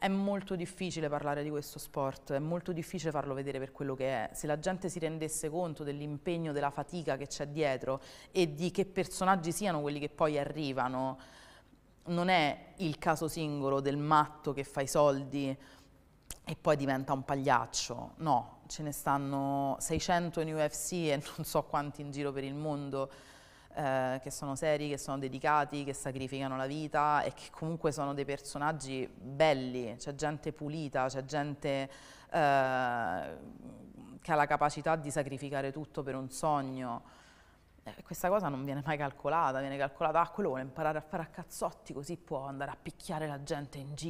È molto difficile parlare di questo sport, è molto difficile farlo vedere per quello che è. Se la gente si rendesse conto dell'impegno, della fatica che c'è dietro e di che personaggi siano quelli che poi arrivano, non è il caso singolo del matto che fa i soldi e poi diventa un pagliaccio. No, ce ne stanno 600 in UFC e non so quanti in giro per il mondo eh, che sono seri, che sono dedicati, che sacrificano la vita e che comunque sono dei personaggi belli, c'è gente pulita, c'è gente eh, che ha la capacità di sacrificare tutto per un sogno. Eh, questa cosa non viene mai calcolata, viene calcolata, ah quello vuole imparare a fare a cazzotti così può andare a picchiare la gente in giro.